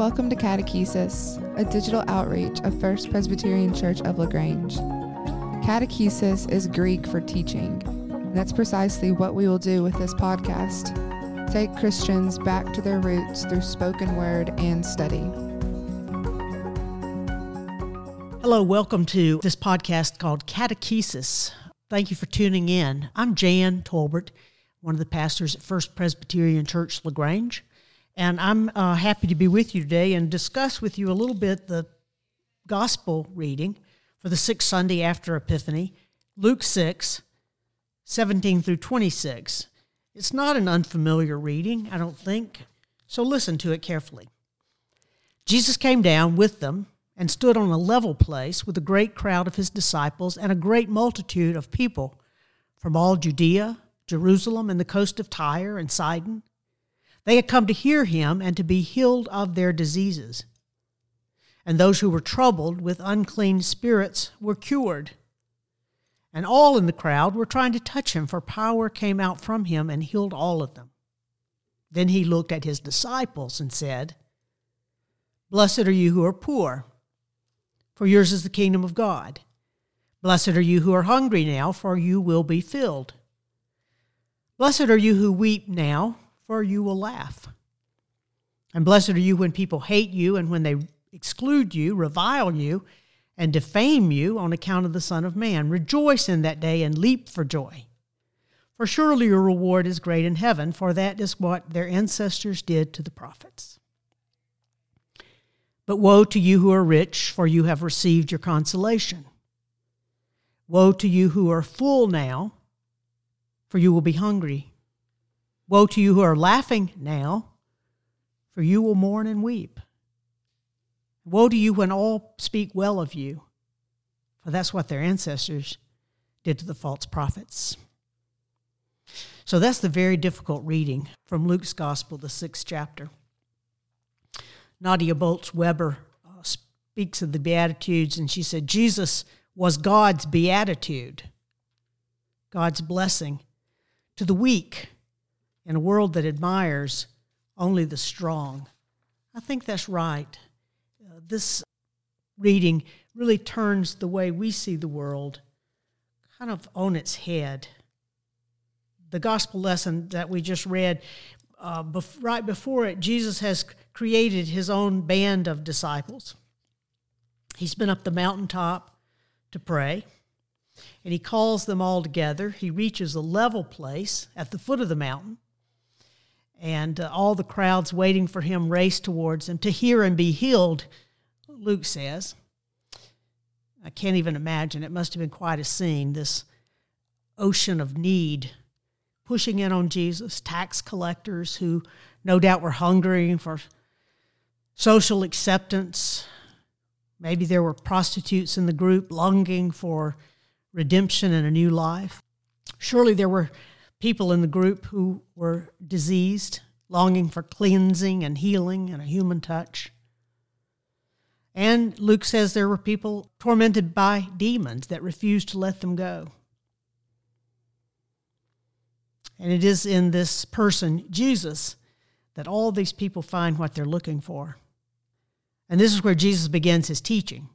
Welcome to Catechesis, a digital outreach of First Presbyterian Church of LaGrange. Catechesis is Greek for teaching. And that's precisely what we will do with this podcast take Christians back to their roots through spoken word and study. Hello, welcome to this podcast called Catechesis. Thank you for tuning in. I'm Jan Tolbert, one of the pastors at First Presbyterian Church LaGrange. And I'm uh, happy to be with you today and discuss with you a little bit the gospel reading for the sixth Sunday after Epiphany, Luke 6, 17 through 26. It's not an unfamiliar reading, I don't think, so listen to it carefully. Jesus came down with them and stood on a level place with a great crowd of his disciples and a great multitude of people from all Judea, Jerusalem, and the coast of Tyre and Sidon they had come to hear him and to be healed of their diseases. And those who were troubled with unclean spirits were cured. And all in the crowd were trying to touch him, for power came out from him and healed all of them. Then he looked at his disciples and said, Blessed are you who are poor, for yours is the kingdom of God. Blessed are you who are hungry now, for you will be filled. Blessed are you who weep now for you will laugh. And blessed are you when people hate you and when they exclude you, revile you, and defame you on account of the Son of Man. Rejoice in that day and leap for joy. For surely your reward is great in heaven, for that is what their ancestors did to the prophets. But woe to you who are rich, for you have received your consolation. Woe to you who are full now, for you will be hungry. Woe to you who are laughing now, for you will mourn and weep. Woe to you when all speak well of you, for that's what their ancestors did to the false prophets. So that's the very difficult reading from Luke's Gospel, the sixth chapter. Nadia Bolz Weber uh, speaks of the Beatitudes, and she said, Jesus was God's beatitude, God's blessing to the weak in a world that admires only the strong. I think that's right. Uh, this reading really turns the way we see the world kind of on its head. The gospel lesson that we just read, uh, bef- right before it, Jesus has created his own band of disciples. He's been up the mountaintop to pray, and he calls them all together. He reaches a level place at the foot of the mountain and uh, all the crowds waiting for him race towards him to hear and be healed, Luke says. I can't even imagine. It must have been quite a scene, this ocean of need pushing in on Jesus, tax collectors who no doubt were hungry for social acceptance. Maybe there were prostitutes in the group longing for redemption and a new life. Surely there were people in the group who were diseased, longing for cleansing and healing and a human touch. And Luke says there were people tormented by demons that refused to let them go. And it is in this person, Jesus, that all these people find what they're looking for. And this is where Jesus begins his teaching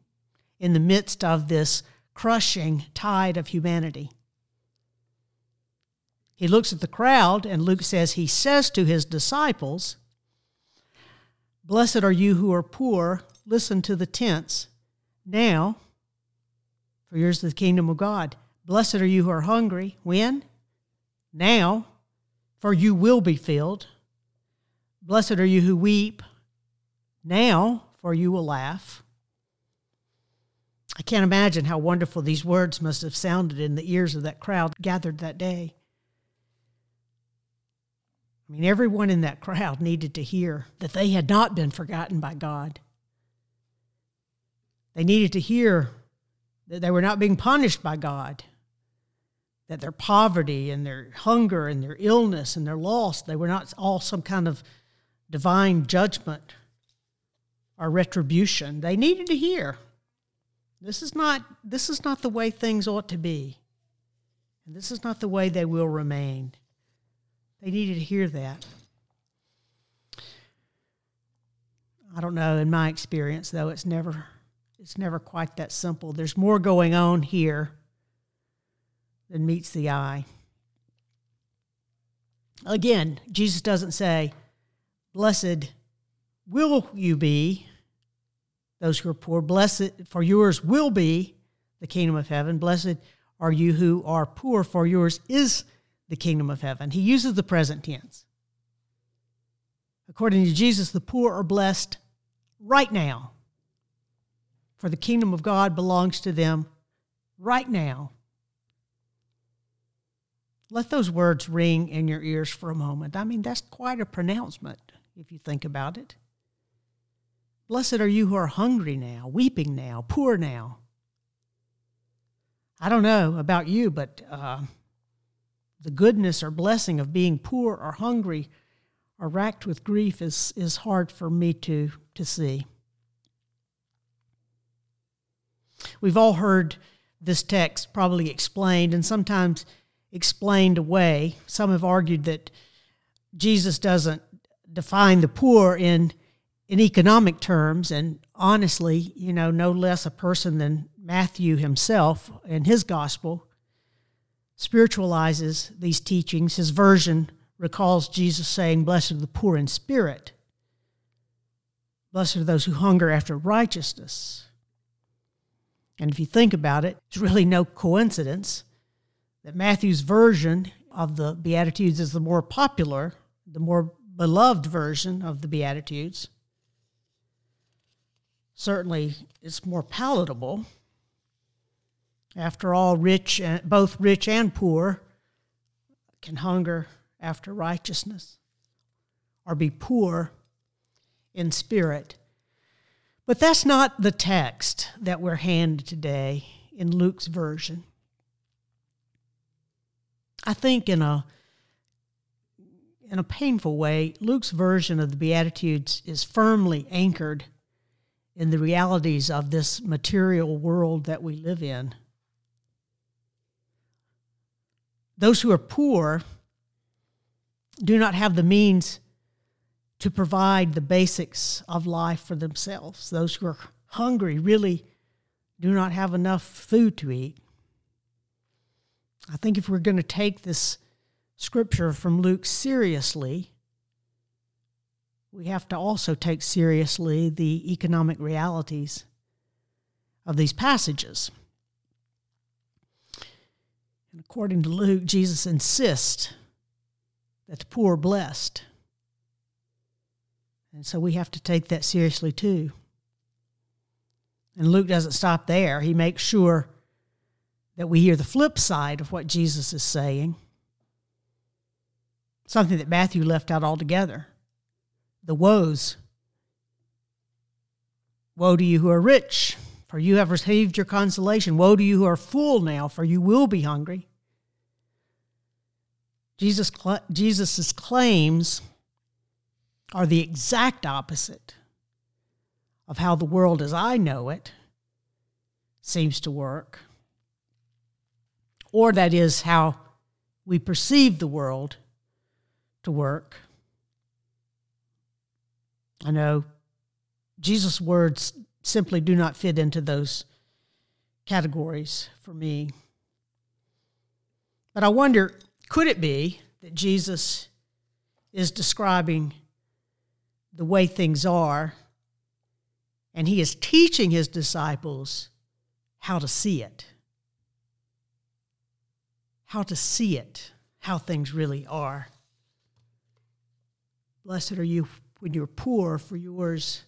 in the midst of this crushing tide of humanity. He looks at the crowd, and Luke says, He says to his disciples, Blessed are you who are poor, listen to the tense. Now, for yours is the kingdom of God. Blessed are you who are hungry. When? Now, for you will be filled. Blessed are you who weep. Now, for you will laugh. I can't imagine how wonderful these words must have sounded in the ears of that crowd gathered that day. I mean, everyone in that crowd needed to hear that they had not been forgotten by God. They needed to hear that they were not being punished by God, that their poverty and their hunger and their illness and their loss, they were not all some kind of divine judgment or retribution. They needed to hear this is not this is not the way things ought to be. And this is not the way they will remain. They needed to hear that. I don't know. In my experience, though, it's never it's never quite that simple. There's more going on here than meets the eye. Again, Jesus doesn't say, "Blessed will you be." Those who are poor, blessed for yours will be the kingdom of heaven. Blessed are you who are poor, for yours is the kingdom of heaven. He uses the present tense. According to Jesus, the poor are blessed right now, for the kingdom of God belongs to them right now. Let those words ring in your ears for a moment. I mean, that's quite a pronouncement if you think about it. Blessed are you who are hungry now, weeping now, poor now. I don't know about you, but uh, the goodness or blessing of being poor or hungry or racked with grief is, is hard for me to, to see. We've all heard this text probably explained and sometimes explained away. Some have argued that Jesus doesn't define the poor in in economic terms and honestly, you know, no less a person than Matthew himself in his gospel spiritualizes these teachings. His version recalls Jesus saying, Blessed are the poor in spirit. Blessed are those who hunger after righteousness. And if you think about it, it's really no coincidence that Matthew's version of the Beatitudes is the more popular, the more beloved version of the Beatitudes. Certainly, it's more palatable. After all, rich and both rich and poor can hunger after righteousness or be poor in spirit. But that's not the text that we're handed today in Luke's version. I think in a in a painful way, Luke's version of the Beatitudes is firmly anchored in the realities of this material world that we live in. Those who are poor do not have the means to provide the basics of life for themselves. Those who are hungry really do not have enough food to eat. I think if we're going to take this scripture from Luke seriously, we have to also take seriously the economic realities of these passages. And according to Luke, Jesus insists that the poor are blessed. And so we have to take that seriously too. And Luke doesn't stop there. He makes sure that we hear the flip side of what Jesus is saying, something that Matthew left out altogether the woes. Woe to you who are rich, for you have received your consolation. Woe to you who are full now, for you will be hungry. Jesus Jesus's claims are the exact opposite of how the world as I know it seems to work. Or that is how we perceive the world to work. I know Jesus' words simply do not fit into those categories for me. But I wonder could it be that Jesus is describing the way things are and he is teaching his disciples how to see it? How to see it, how things really are. Blessed are you when you're poor, for yours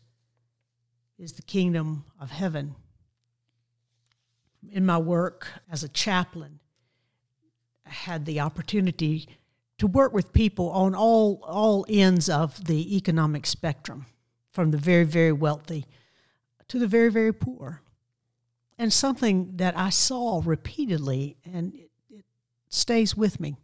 is the kingdom of heaven. In my work as a chaplain, I had the opportunity to work with people on all, all ends of the economic spectrum, from the very, very wealthy to the very, very poor. And something that I saw repeatedly, and it, it stays with me.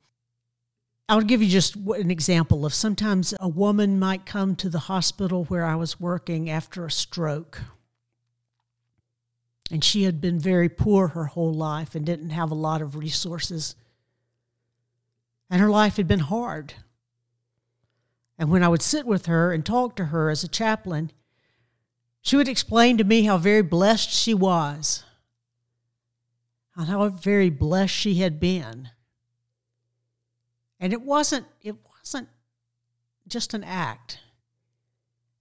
I'll give you just an example of sometimes a woman might come to the hospital where I was working after a stroke. And she had been very poor her whole life and didn't have a lot of resources. And her life had been hard. And when I would sit with her and talk to her as a chaplain, She would explain to me how very blessed she was, and how very blessed she had been. And it wasn't it wasn't just an act.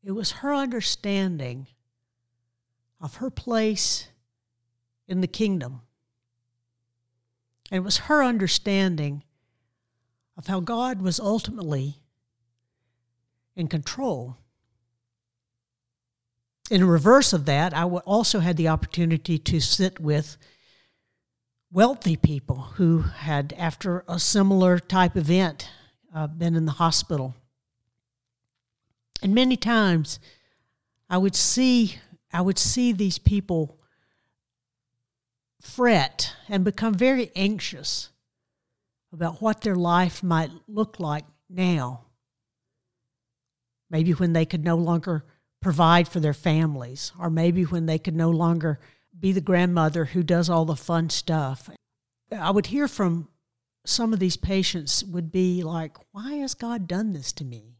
It was her understanding of her place in the kingdom. And it was her understanding of how God was ultimately in control in reverse of that, I also had the opportunity to sit with wealthy people who had, after a similar type event, uh, been in the hospital. And many times, I would see I would see these people fret and become very anxious about what their life might look like now. Maybe when they could no longer provide for their families, or maybe when they could no longer be the grandmother who does all the fun stuff. I would hear from some of these patients would be like, Why has God done this to me?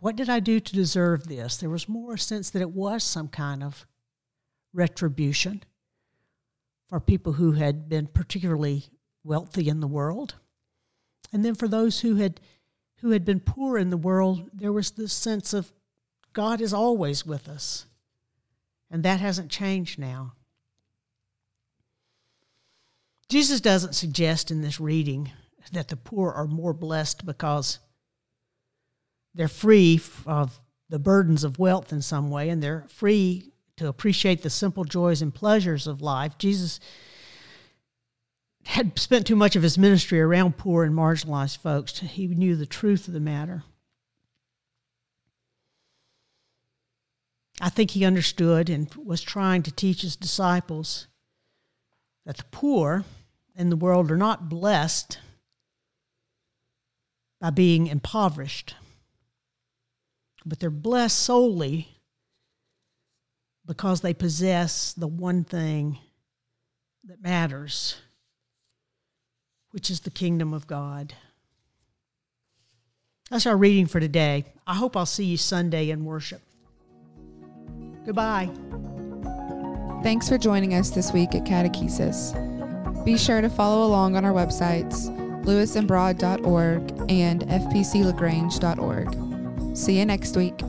What did I do to deserve this? There was more a sense that it was some kind of retribution for people who had been particularly wealthy in the world. And then for those who had who had been poor in the world, there was this sense of God is always with us. And that hasn't changed now. Jesus doesn't suggest in this reading that the poor are more blessed because they're free of the burdens of wealth in some way and they're free to appreciate the simple joys and pleasures of life. Jesus had spent too much of his ministry around poor and marginalized folks. He knew the truth of the matter. I think he understood and was trying to teach his disciples that the poor in the world are not blessed by being impoverished, but they're blessed solely because they possess the one thing that matters, which is the kingdom of God. That's our reading for today. I hope I'll see you Sunday in worship. Goodbye. Thanks for joining us this week at Catechesis. Be sure to follow along on our websites, lewisandbroad.org and fpclagrange.org. See you next week.